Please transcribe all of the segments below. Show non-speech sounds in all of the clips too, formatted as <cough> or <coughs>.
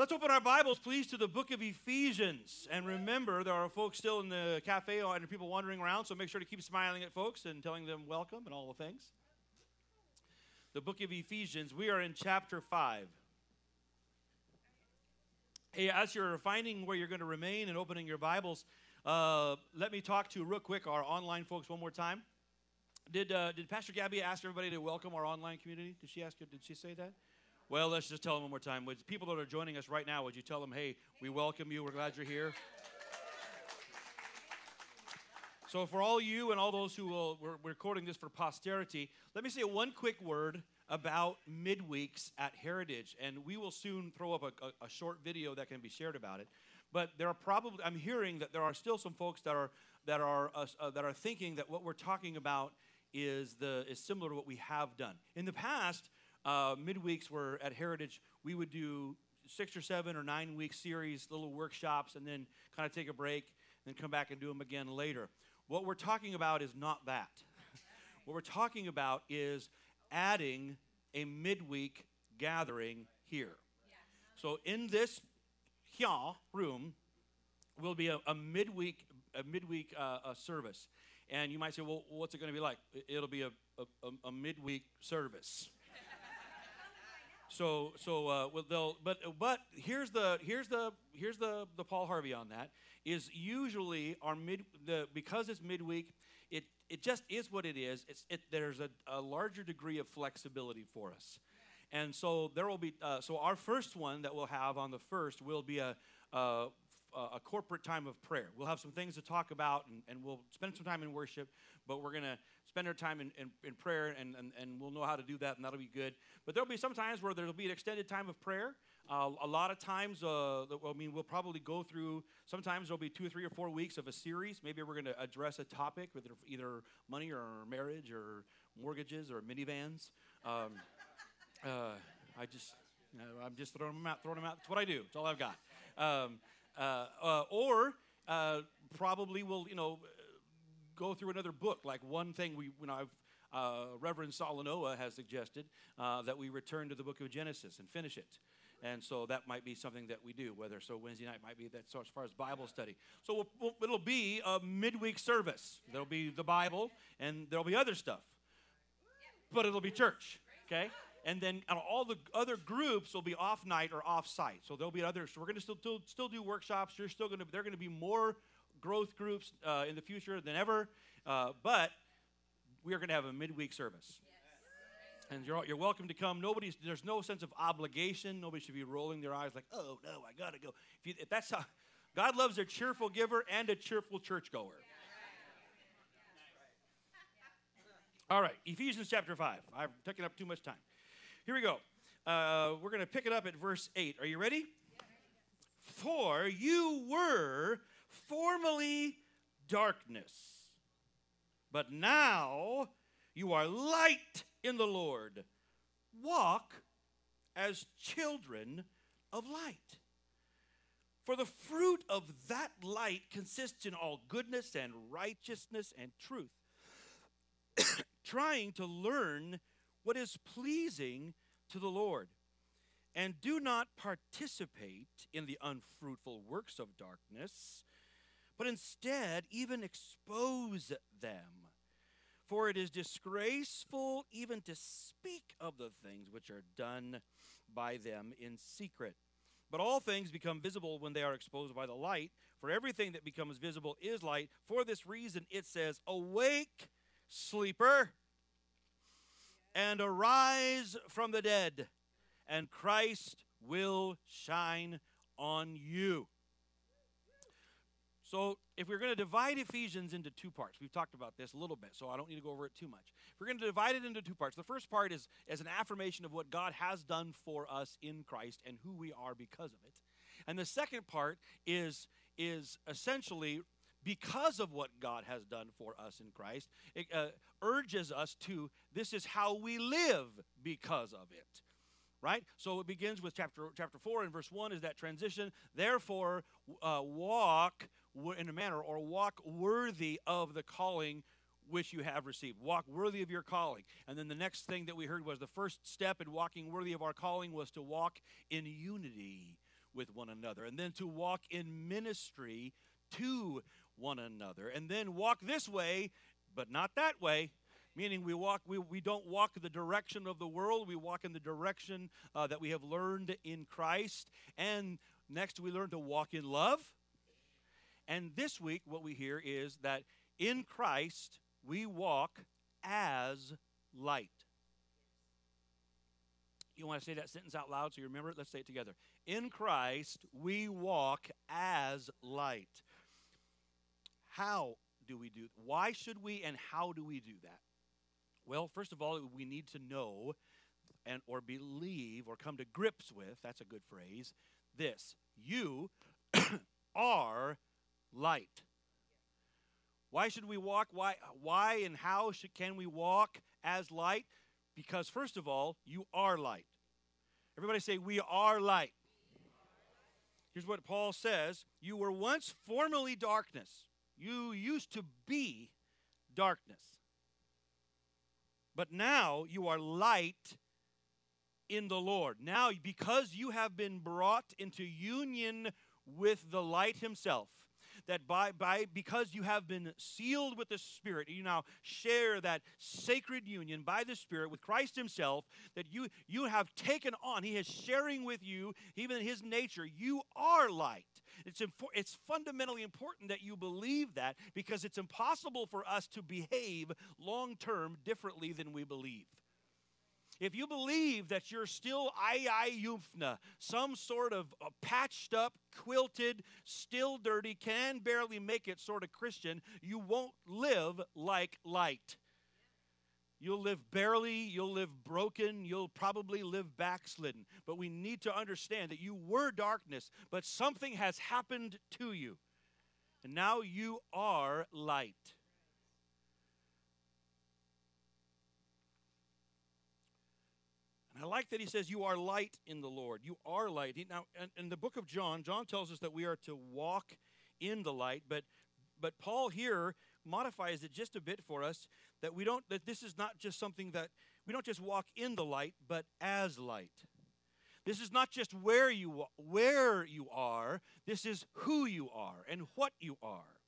Let's open our Bibles, please, to the book of Ephesians. And remember, there are folks still in the cafe and people wandering around, so make sure to keep smiling at folks and telling them welcome and all the things. The book of Ephesians, we are in chapter 5. Hey, as you're finding where you're going to remain and opening your Bibles, uh, let me talk to real quick our online folks one more time. Did, uh, did Pastor Gabby ask everybody to welcome our online community? Did she ask you? Did she say that? Well, let's just tell them one more time. Would people that are joining us right now, would you tell them, hey, we welcome you. We're glad you're here. So, for all you and all those who will, we're, recording this for posterity, let me say one quick word about midweeks at Heritage. And we will soon throw up a, a, a short video that can be shared about it. But there are probably, I'm hearing that there are still some folks that are, that are, uh, uh, that are thinking that what we're talking about is, the, is similar to what we have done. In the past, uh, midweeks were at Heritage, we would do six or seven or nine week series, little workshops, and then kind of take a break, and then come back and do them again later. What we're talking about is not that. <laughs> what we're talking about is adding a midweek gathering here. So in this here room will be a, a midweek a midweek uh, a service, and you might say, well, what's it going to be like? It'll be a, a, a midweek service. So so uh, well, they'll but but here's the here's the here's the the Paul Harvey on that is usually our mid the because it's midweek it it just is what it is. It's it there's a, a larger degree of flexibility for us, and so there will be uh, so our first one that we'll have on the first will be a. a a corporate time of prayer. We'll have some things to talk about and, and we'll spend some time in worship, but we're going to spend our time in, in, in prayer, and, and, and we'll know how to do that, and that'll be good. But there'll be some times where there'll be an extended time of prayer. Uh, a lot of times, uh, I mean, we'll probably go through, sometimes there'll be two three or four weeks of a series. Maybe we're going to address a topic with either money or marriage or mortgages or minivans. Um, <laughs> uh, I just, you know, I'm just throwing them out, throwing them out. That's what I do. It's all I've got. Um, uh, uh, or uh, probably we'll, you know, go through another book. Like one thing we, you know, I've, uh, Reverend Solanoa has suggested uh, that we return to the book of Genesis and finish it. And so that might be something that we do, whether so Wednesday night might be that so as far as Bible study. So we'll, we'll, it'll be a midweek service. There'll be the Bible and there'll be other stuff, but it'll be church, okay? And then all the other groups will be off night or off site. So there'll be others. So we're going to still, still, still do workshops. You're still going to, they're going to be more growth groups uh, in the future than ever. Uh, but we are going to have a midweek service. And you're, you're welcome to come. Nobody's, there's no sense of obligation. Nobody should be rolling their eyes like, oh, no, I got to go. If, you, if that's how, God loves a cheerful giver and a cheerful churchgoer. All right, Ephesians chapter 5. I've taken up too much time. Here we go. Uh, we're going to pick it up at verse 8. Are you ready? For you were formerly darkness, but now you are light in the Lord. Walk as children of light. For the fruit of that light consists in all goodness and righteousness and truth, <coughs> trying to learn what is pleasing to the Lord. And do not participate in the unfruitful works of darkness but instead even expose them. For it is disgraceful even to speak of the things which are done by them in secret. But all things become visible when they are exposed by the light, for everything that becomes visible is light. For this reason, it says, Awake, sleeper, and arise from the dead, and Christ will shine on you. So, if we're going to divide Ephesians into two parts, we've talked about this a little bit, so I don't need to go over it too much. If we're going to divide it into two parts, the first part is as an affirmation of what God has done for us in Christ and who we are because of it. And the second part is is essentially because of what God has done for us in Christ, it uh, urges us to this is how we live because of it right so it begins with chapter chapter 4 and verse 1 is that transition therefore uh, walk in a manner or walk worthy of the calling which you have received. Walk worthy of your calling. And then the next thing that we heard was the first step in walking worthy of our calling was to walk in unity with one another, and then to walk in ministry to one another, and then walk this way, but not that way. Meaning, we walk, we, we don't walk the direction of the world, we walk in the direction uh, that we have learned in Christ. And next, we learn to walk in love. And this week, what we hear is that in Christ, we walk as light. You want to say that sentence out loud so you remember it? Let's say it together. In Christ, we walk as light. How do we do why should we and how do we do that? Well, first of all, we need to know and or believe or come to grips with, that's a good phrase, this. You <coughs> are light. Why should we walk? Why, why and how should, can we walk as light? Because, first of all, you are light. Everybody say, We are light. Here's what Paul says You were once formerly darkness, you used to be darkness. But now you are light in the Lord. Now, because you have been brought into union with the light himself, that by, by because you have been sealed with the Spirit, you now share that sacred union by the Spirit with Christ Himself, that you you have taken on. He is sharing with you, even His nature. You are light. It's, infor- it's fundamentally important that you believe that because it's impossible for us to behave long term differently than we believe. If you believe that you're still ayayufna, some sort of uh, patched up, quilted, still dirty, can barely make it sort of Christian, you won't live like light. You'll live barely, you'll live broken, you'll probably live backslidden. But we need to understand that you were darkness, but something has happened to you. And now you are light. I like that he says, You are light in the Lord. You are light. Now, in the book of John, John tells us that we are to walk in the light, but, but Paul here modifies it just a bit for us that we don't, that this is not just something that we don't just walk in the light, but as light. This is not just where you, where you are, this is who you are and what you are.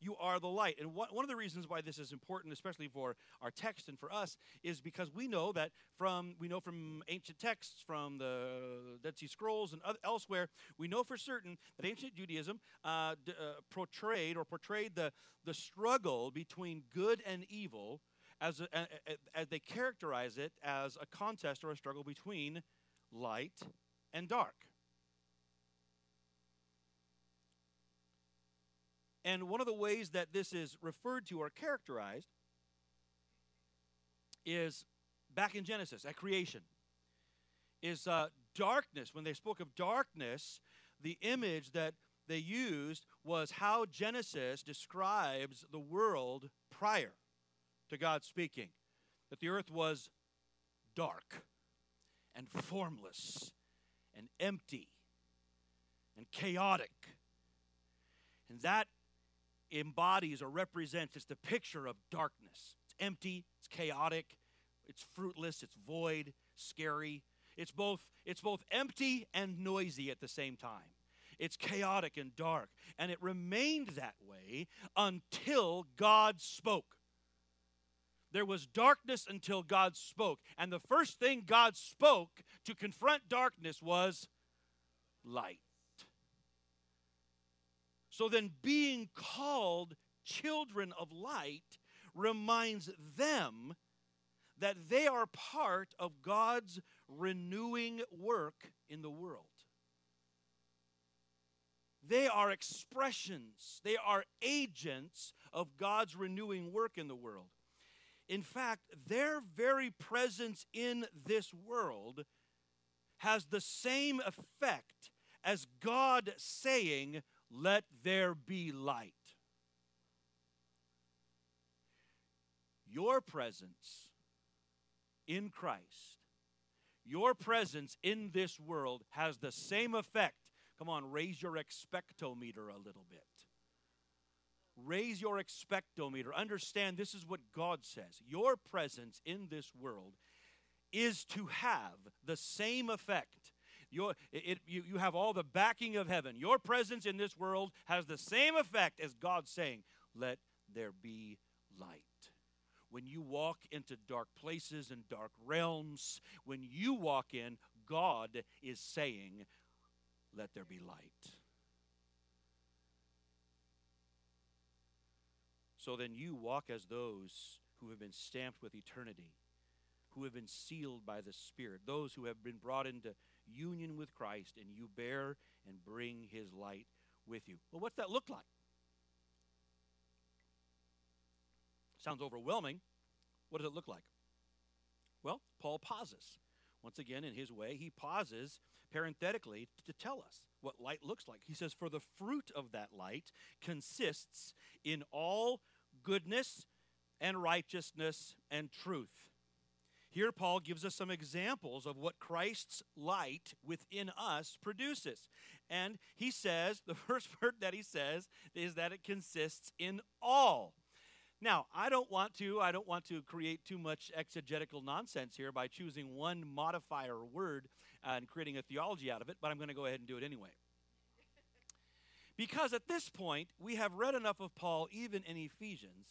You are the light. And one of the reasons why this is important, especially for our text and for us, is because we know that from we know from ancient texts, from the Dead Sea Scrolls and other, elsewhere, we know for certain that ancient Judaism uh, d- uh, portrayed or portrayed the the struggle between good and evil as, a, a, a, as they characterize it as a contest or a struggle between light and dark. And one of the ways that this is referred to or characterized is back in Genesis at creation. Is uh, darkness. When they spoke of darkness, the image that they used was how Genesis describes the world prior to God speaking. That the earth was dark and formless and empty and chaotic. And that embodies or represents, it's the picture of darkness. It's empty, it's chaotic, it's fruitless, it's void, scary. It's both, it's both empty and noisy at the same time. It's chaotic and dark. And it remained that way until God spoke. There was darkness until God spoke. And the first thing God spoke to confront darkness was light. So then, being called children of light reminds them that they are part of God's renewing work in the world. They are expressions, they are agents of God's renewing work in the world. In fact, their very presence in this world has the same effect as God saying, let there be light. Your presence in Christ, your presence in this world has the same effect. Come on, raise your expectometer a little bit. Raise your expectometer. Understand this is what God says. Your presence in this world is to have the same effect your, it, you, you have all the backing of heaven. Your presence in this world has the same effect as God saying, Let there be light. When you walk into dark places and dark realms, when you walk in, God is saying, Let there be light. So then you walk as those who have been stamped with eternity, who have been sealed by the Spirit, those who have been brought into union with Christ, and you bear and bring his light with you. Well, what's that look like? Sounds overwhelming. What does it look like? Well, Paul pauses. Once again, in his way, he pauses parenthetically to tell us what light looks like. He says, For the fruit of that light consists in all goodness and righteousness and truth. Here, Paul gives us some examples of what Christ's light within us produces. And he says, <laughs> the first word that he says is that it consists in all. Now, I don't want to I don't want to create too much exegetical nonsense here by choosing one modifier word uh, and creating a theology out of it, but I'm going to go ahead and do it anyway. Because at this point, we have read enough of Paul even in Ephesians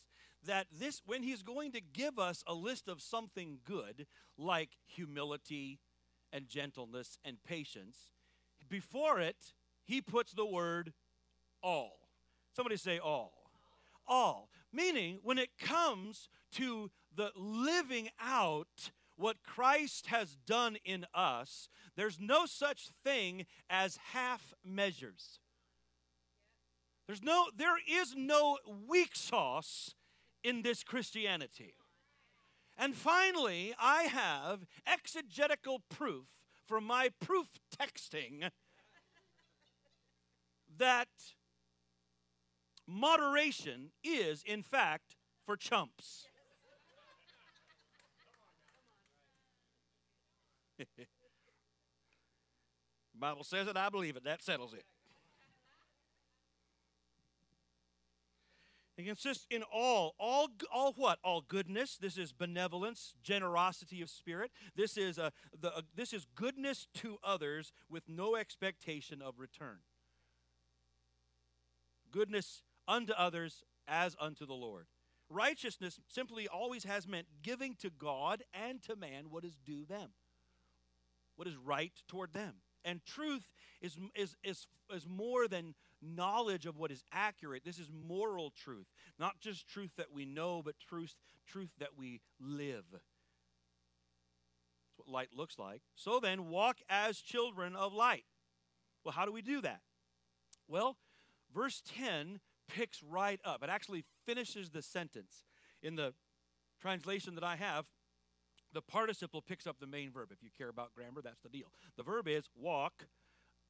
that this when he's going to give us a list of something good like humility and gentleness and patience, before it he puts the word all. Somebody say all. All. Meaning, when it comes to the living out what Christ has done in us, there's no such thing as half measures. There's no, there is no weak sauce in this Christianity. And finally, I have exegetical proof from my proof texting that moderation is, in fact, for chumps. <laughs> Bible says it, I believe it. That settles it. It consists in all, all, all what? All goodness. This is benevolence, generosity of spirit. This is a, the, a, this is goodness to others with no expectation of return. Goodness unto others as unto the Lord. Righteousness simply always has meant giving to God and to man what is due them, what is right toward them. And truth is, is, is, is more than knowledge of what is accurate. This is moral truth, not just truth that we know, but truth, truth that we live. That's what light looks like. So then, walk as children of light. Well, how do we do that? Well, verse 10 picks right up. It actually finishes the sentence. In the translation that I have, the participle picks up the main verb. If you care about grammar, that's the deal. The verb is walk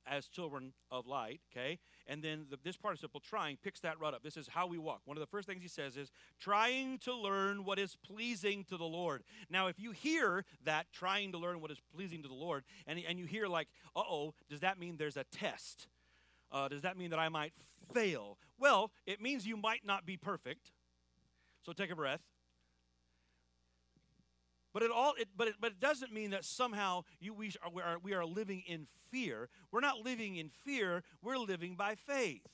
as children of light, okay? And then the, this participle, trying, picks that right up. This is how we walk. One of the first things he says is trying to learn what is pleasing to the Lord. Now, if you hear that, trying to learn what is pleasing to the Lord, and, and you hear, like, uh oh, does that mean there's a test? Uh, does that mean that I might fail? Well, it means you might not be perfect. So take a breath. But it all, it, but it, but it doesn't mean that somehow you, we, are, we, are, we are living in fear. We're not living in fear. We're living by faith.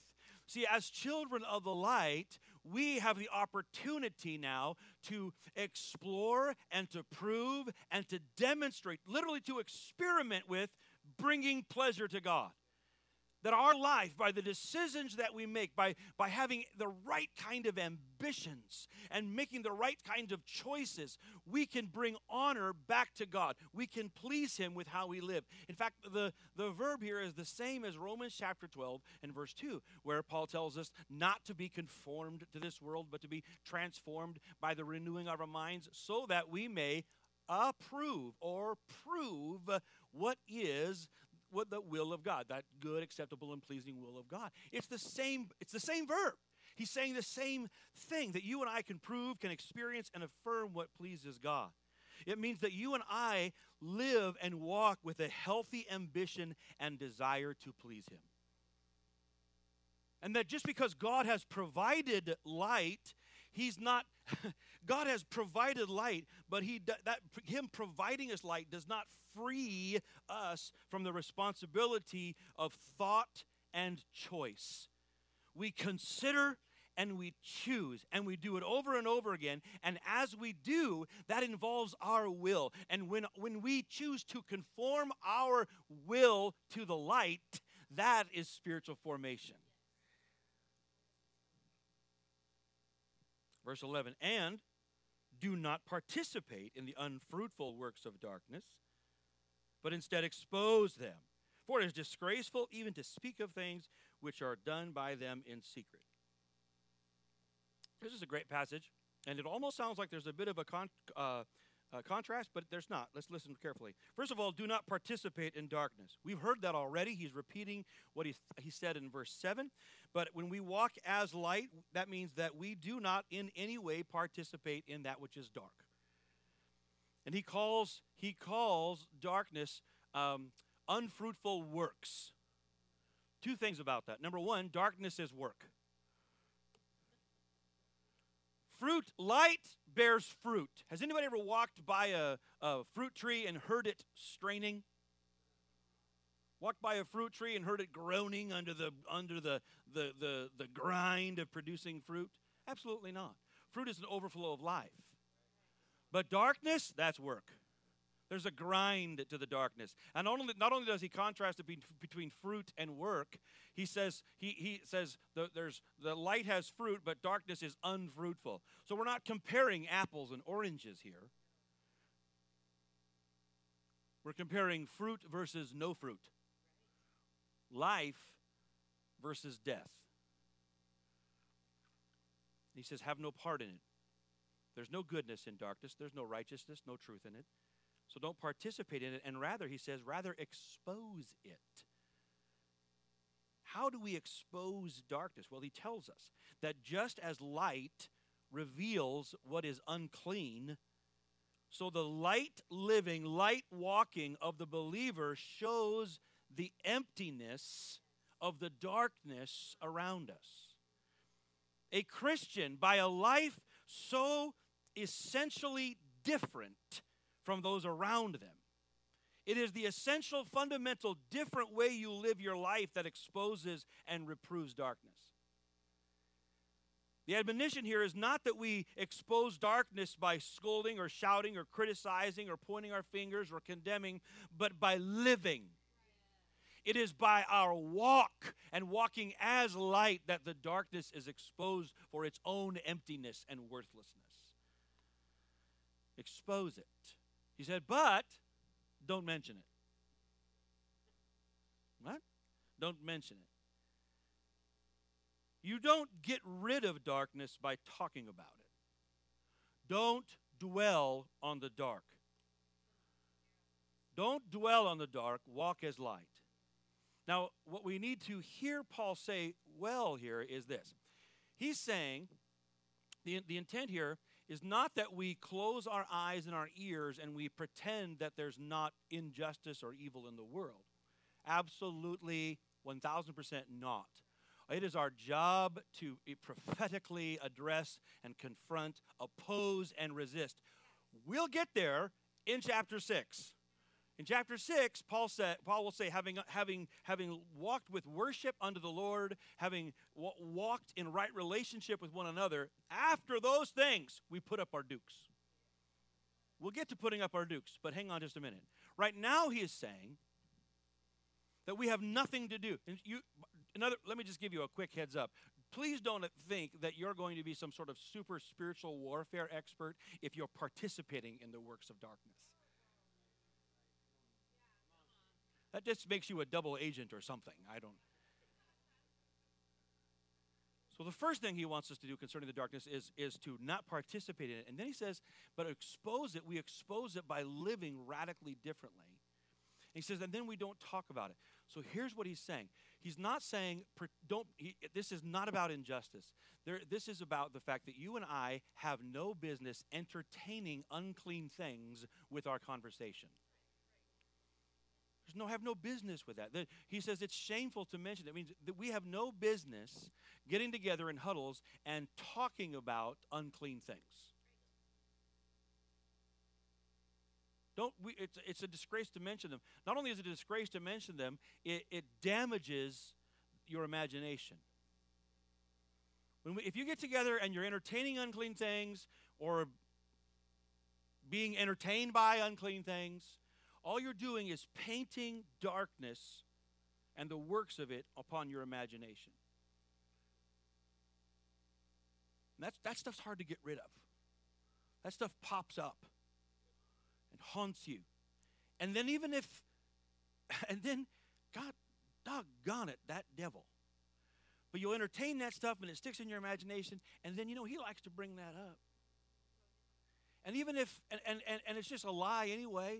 See, as children of the light, we have the opportunity now to explore and to prove and to demonstrate, literally to experiment with bringing pleasure to God that our life, by the decisions that we make, by, by having the right kind of ambitions and making the right kinds of choices, we can bring honor back to God. We can please Him with how we live. In fact, the, the verb here is the same as Romans chapter 12 and verse 2, where Paul tells us not to be conformed to this world, but to be transformed by the renewing of our minds, so that we may approve or prove what is what the will of God, that good, acceptable, and pleasing will of God. It's the same, it's the same verb. He's saying the same thing that you and I can prove, can experience, and affirm what pleases God. It means that you and I live and walk with a healthy ambition and desire to please Him. And that just because God has provided light, he's not <laughs> God has provided light, but he that him providing us light does not free us from the responsibility of thought and choice. We consider and we choose and we do it over and over again and as we do that involves our will and when when we choose to conform our will to the light that is spiritual formation verse 11 and do not participate in the unfruitful works of darkness but instead expose them for it is disgraceful even to speak of things which are done by them in secret. This is a great passage, and it almost sounds like there's a bit of a con- uh, uh, contrast, but there's not. Let's listen carefully. First of all, do not participate in darkness. We've heard that already. He's repeating what he, he said in verse 7. But when we walk as light, that means that we do not in any way participate in that which is dark. And he calls, he calls darkness um, unfruitful works. Two things about that. Number one, darkness is work. Fruit, light bears fruit. Has anybody ever walked by a, a fruit tree and heard it straining? Walked by a fruit tree and heard it groaning under the under the, the, the, the grind of producing fruit? Absolutely not. Fruit is an overflow of life. But darkness, that's work. There's a grind to the darkness. And not only, not only does he contrast it between fruit and work, he says, he, he says the, there's, the light has fruit, but darkness is unfruitful. So we're not comparing apples and oranges here. We're comparing fruit versus no fruit, life versus death. He says, have no part in it. There's no goodness in darkness, there's no righteousness, no truth in it. So don't participate in it. And rather, he says, rather expose it. How do we expose darkness? Well, he tells us that just as light reveals what is unclean, so the light living, light walking of the believer shows the emptiness of the darkness around us. A Christian, by a life so essentially different from those around them. It is the essential, fundamental, different way you live your life that exposes and reproves darkness. The admonition here is not that we expose darkness by scolding or shouting or criticizing or pointing our fingers or condemning, but by living. It is by our walk and walking as light that the darkness is exposed for its own emptiness and worthlessness. Expose it. He said, but don't mention it. What? Don't mention it. You don't get rid of darkness by talking about it. Don't dwell on the dark. Don't dwell on the dark, walk as light. Now, what we need to hear Paul say well here is this. He's saying, the, the intent here is not that we close our eyes and our ears and we pretend that there's not injustice or evil in the world. Absolutely 1000% not. It is our job to eh, prophetically address and confront, oppose, and resist. We'll get there in chapter 6. In chapter 6, Paul, said, Paul will say, having, having, having walked with worship unto the Lord, having w- walked in right relationship with one another, after those things, we put up our dukes. We'll get to putting up our dukes, but hang on just a minute. Right now, he is saying that we have nothing to do. And you, another, let me just give you a quick heads up. Please don't think that you're going to be some sort of super spiritual warfare expert if you're participating in the works of darkness. That just makes you a double agent or something. I don't. So the first thing he wants us to do concerning the darkness is, is to not participate in it. And then he says, but expose it. We expose it by living radically differently. And he says, and then we don't talk about it. So here's what he's saying. He's not saying, don't, he, this is not about injustice. There, this is about the fact that you and I have no business entertaining unclean things with our conversation. No, have no business with that. He says it's shameful to mention. That means that we have no business getting together in huddles and talking about unclean things. Don't we, it's, it's a disgrace to mention them. Not only is it a disgrace to mention them, it, it damages your imagination. When we, if you get together and you're entertaining unclean things or being entertained by unclean things, all you're doing is painting darkness and the works of it upon your imagination. That's, that stuff's hard to get rid of. That stuff pops up and haunts you. And then, even if, <laughs> and then, God doggone it, that devil. But you'll entertain that stuff and it sticks in your imagination, and then, you know, he likes to bring that up. And even if, and, and, and it's just a lie anyway,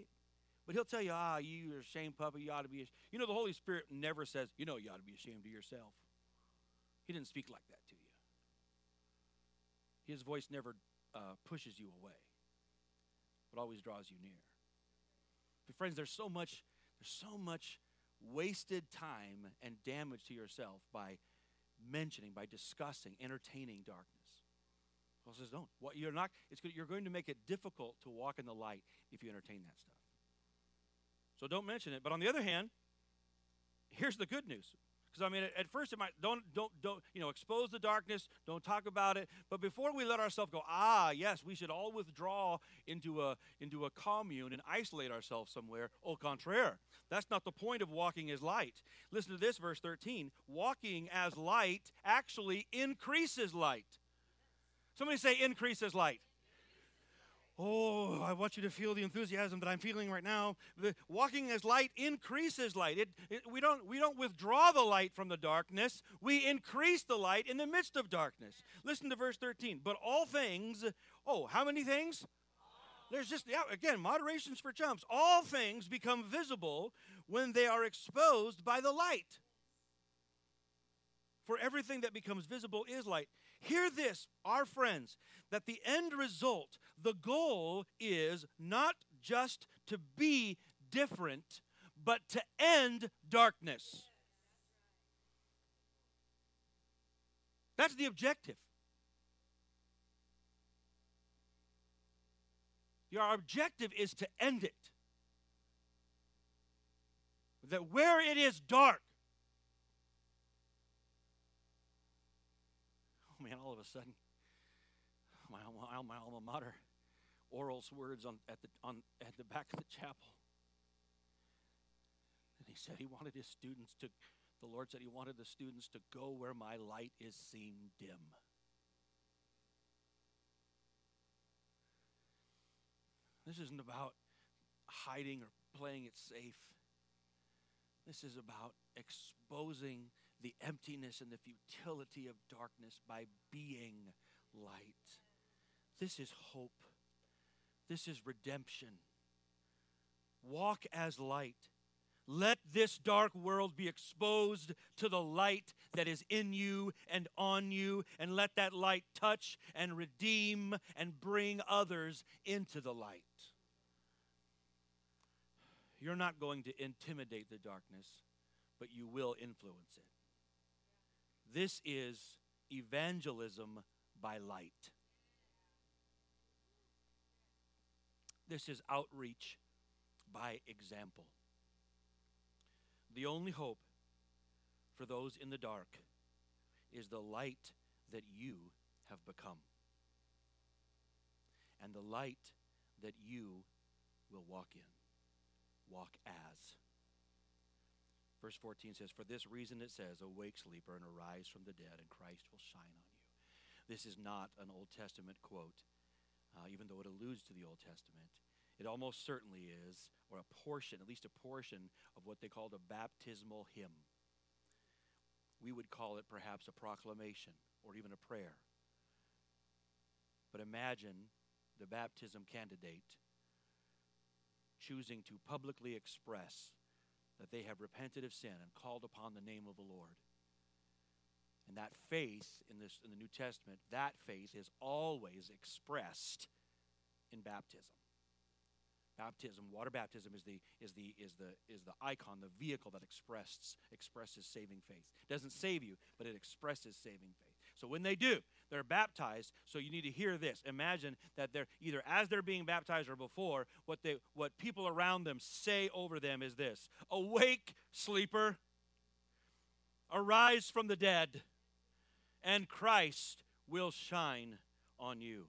but he'll tell you, ah, you are a shame puppy, you ought to be, ash-" you know, the Holy Spirit never says, you know, you ought to be ashamed of yourself. He didn't speak like that to you. His voice never uh, pushes you away, but always draws you near. But friends, there's so much, there's so much wasted time and damage to yourself by mentioning, by discussing, entertaining darkness. Paul says, don't. What you're not. It's you're going to make it difficult to walk in the light if you entertain that stuff. So don't mention it. But on the other hand, here's the good news. Because I mean, at, first it might don't don't don't you know expose the darkness. Don't talk about it. But before we let ourselves go, ah, yes, we should all withdraw into a into a commune and isolate ourselves somewhere. Au contraire, that's not the point of walking as light. Listen to this, verse thirteen. Walking as light actually increases light. Somebody say increases light. Oh, I want you to feel the enthusiasm that I'm feeling right now. The walking as light increases light. It, it, we don't we don't withdraw the light from the darkness. We increase the light in the midst of darkness. Listen to verse 13. But all things, oh, how many things? There's just yeah, again, moderations for chumps. All things become visible when they are exposed by the light. For everything that becomes visible is light. Hear this, our friends, that the end result, the goal is not just to be different, but to end darkness. That's the objective. Our objective is to end it. That where it is dark, man, all of a sudden, my, alma- my alma mater, Oral's words on, at, the, on, at the back of the chapel. And he said he wanted his students to, the Lord said he wanted the students to go where my light is seen dim. This isn't about hiding or playing it safe. This is about exposing the emptiness and the futility of darkness by being light. This is hope. This is redemption. Walk as light. Let this dark world be exposed to the light that is in you and on you, and let that light touch and redeem and bring others into the light. You're not going to intimidate the darkness, but you will influence it. This is evangelism by light. This is outreach by example. The only hope for those in the dark is the light that you have become, and the light that you will walk in. Walk as. Verse 14 says, For this reason it says, Awake, sleeper, and arise from the dead, and Christ will shine on you. This is not an Old Testament quote, uh, even though it alludes to the Old Testament. It almost certainly is, or a portion, at least a portion, of what they called a baptismal hymn. We would call it perhaps a proclamation or even a prayer. But imagine the baptism candidate choosing to publicly express that they have repented of sin and called upon the name of the Lord. And that faith in this in the New Testament, that faith is always expressed in baptism. Baptism, water baptism is the is the is the is the icon, the vehicle that expresses expresses saving faith. It doesn't save you, but it expresses saving faith. So when they do, they're baptized. So you need to hear this. Imagine that they're either as they're being baptized or before, what they what people around them say over them is this: Awake, sleeper, arise from the dead, and Christ will shine on you.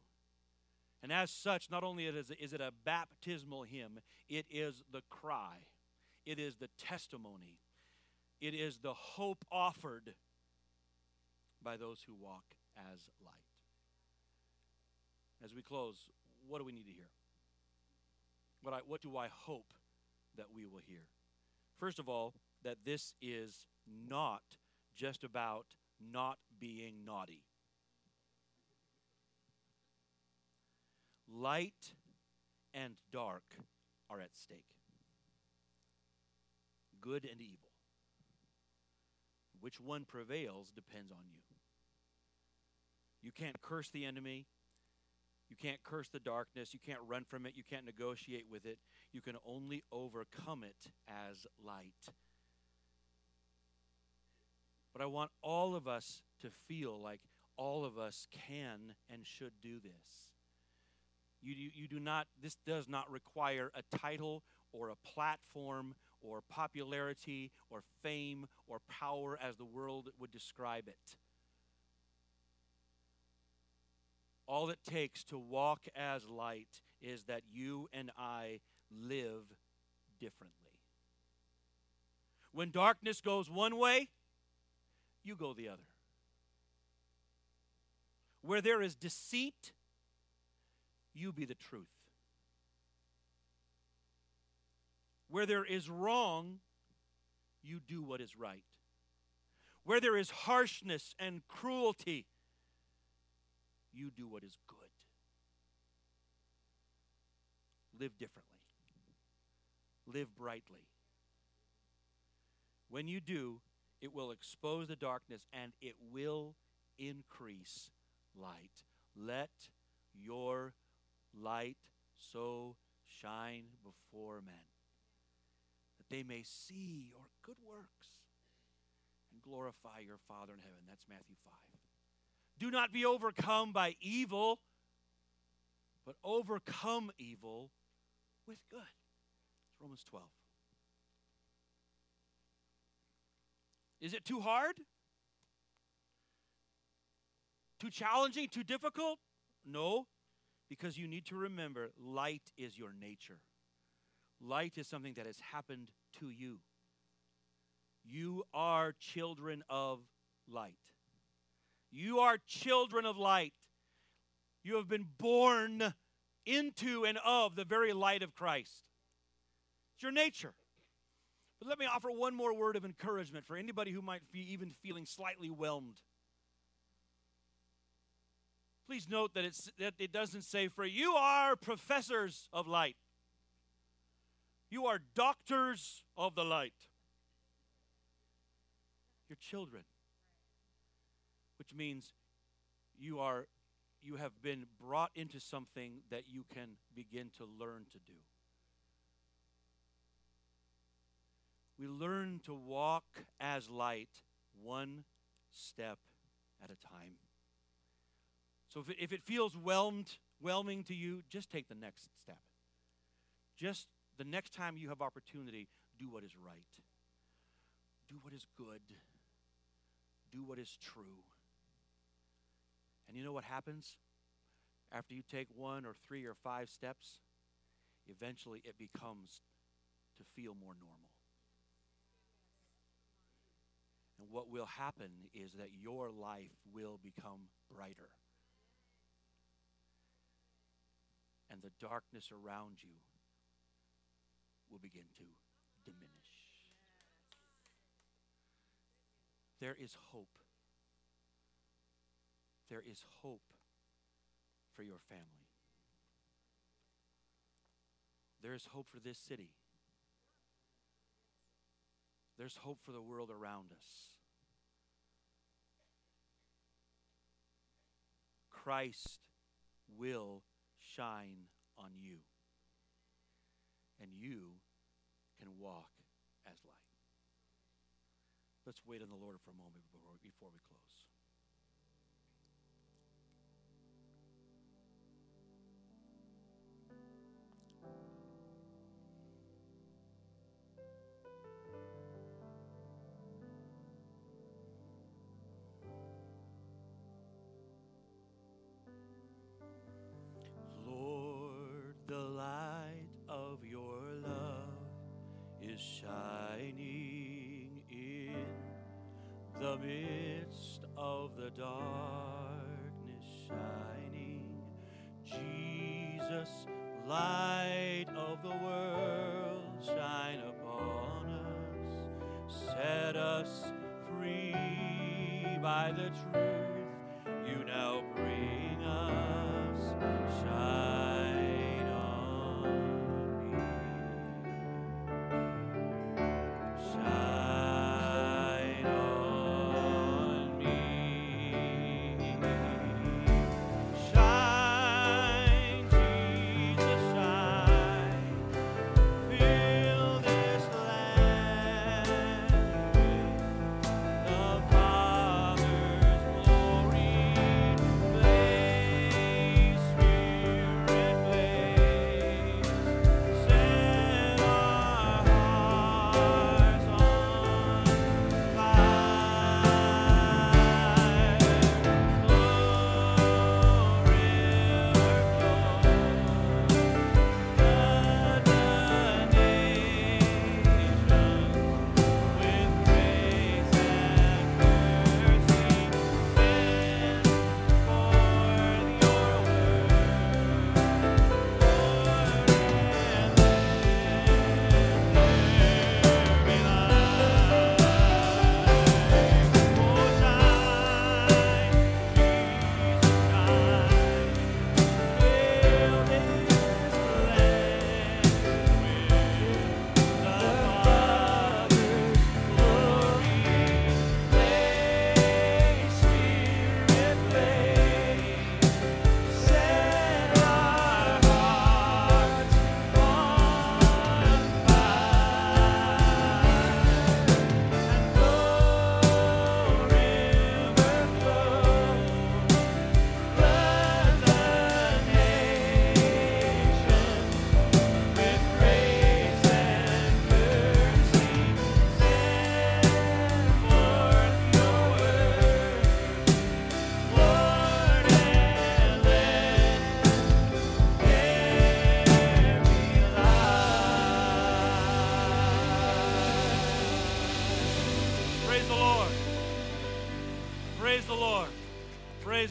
And as such, not only is it, is it a baptismal hymn, it is the cry, it is the testimony, it is the hope offered by those who walk as light. As we close, what do we need to hear? What, I, what do I hope that we will hear? First of all, that this is not just about not being naughty. Light and dark are at stake. Good and evil. Which one prevails depends on you. You can't curse the enemy. You can't curse the darkness. You can't run from it. You can't negotiate with it. You can only overcome it as light. But I want all of us to feel like all of us can and should do this. You, you, you do not, this does not require a title or a platform or popularity or fame or power as the world would describe it. All it takes to walk as light is that you and I live differently. When darkness goes one way, you go the other. Where there is deceit, you be the truth. Where there is wrong, you do what is right. Where there is harshness and cruelty, you do what is good. Live differently. Live brightly. When you do, it will expose the darkness and it will increase light. Let your light so shine before men that they may see your good works and glorify your Father in heaven. That's Matthew 5. Do not be overcome by evil, but overcome evil with good. It's Romans 12. Is it too hard? Too challenging? Too difficult? No, because you need to remember light is your nature. Light is something that has happened to you. You are children of light. You are children of light. You have been born into and of the very light of Christ. It's your nature. But let me offer one more word of encouragement for anybody who might be even feeling slightly whelmed. Please note that, it's, that it doesn't say, for you are professors of light. You are doctors of the light. You're children which means you are you have been brought into something that you can begin to learn to do. We learn to walk as light one step at a time. So if it, if it feels whelmed, whelming to you, just take the next step. Just the next time you have opportunity, do what is right. Do what is good. Do what is true. And you know what happens? After you take one or three or five steps, eventually it becomes to feel more normal. And what will happen is that your life will become brighter. And the darkness around you will begin to diminish. There is hope there is hope for your family. There is hope for this city. There's hope for the world around us. Christ will shine on you. and you can walk as light. Let's wait on the Lord for a moment before, we close. Shining in the midst of the darkness shining. Jesus, light of the world, shine upon us. Set us free by the truth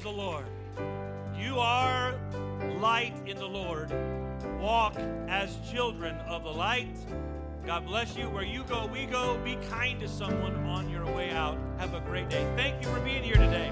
the Lord. You are light in the Lord. Walk as children of the light. God bless you. Where you go, we go. Be kind to someone on your way out. Have a great day. Thank you for being here today.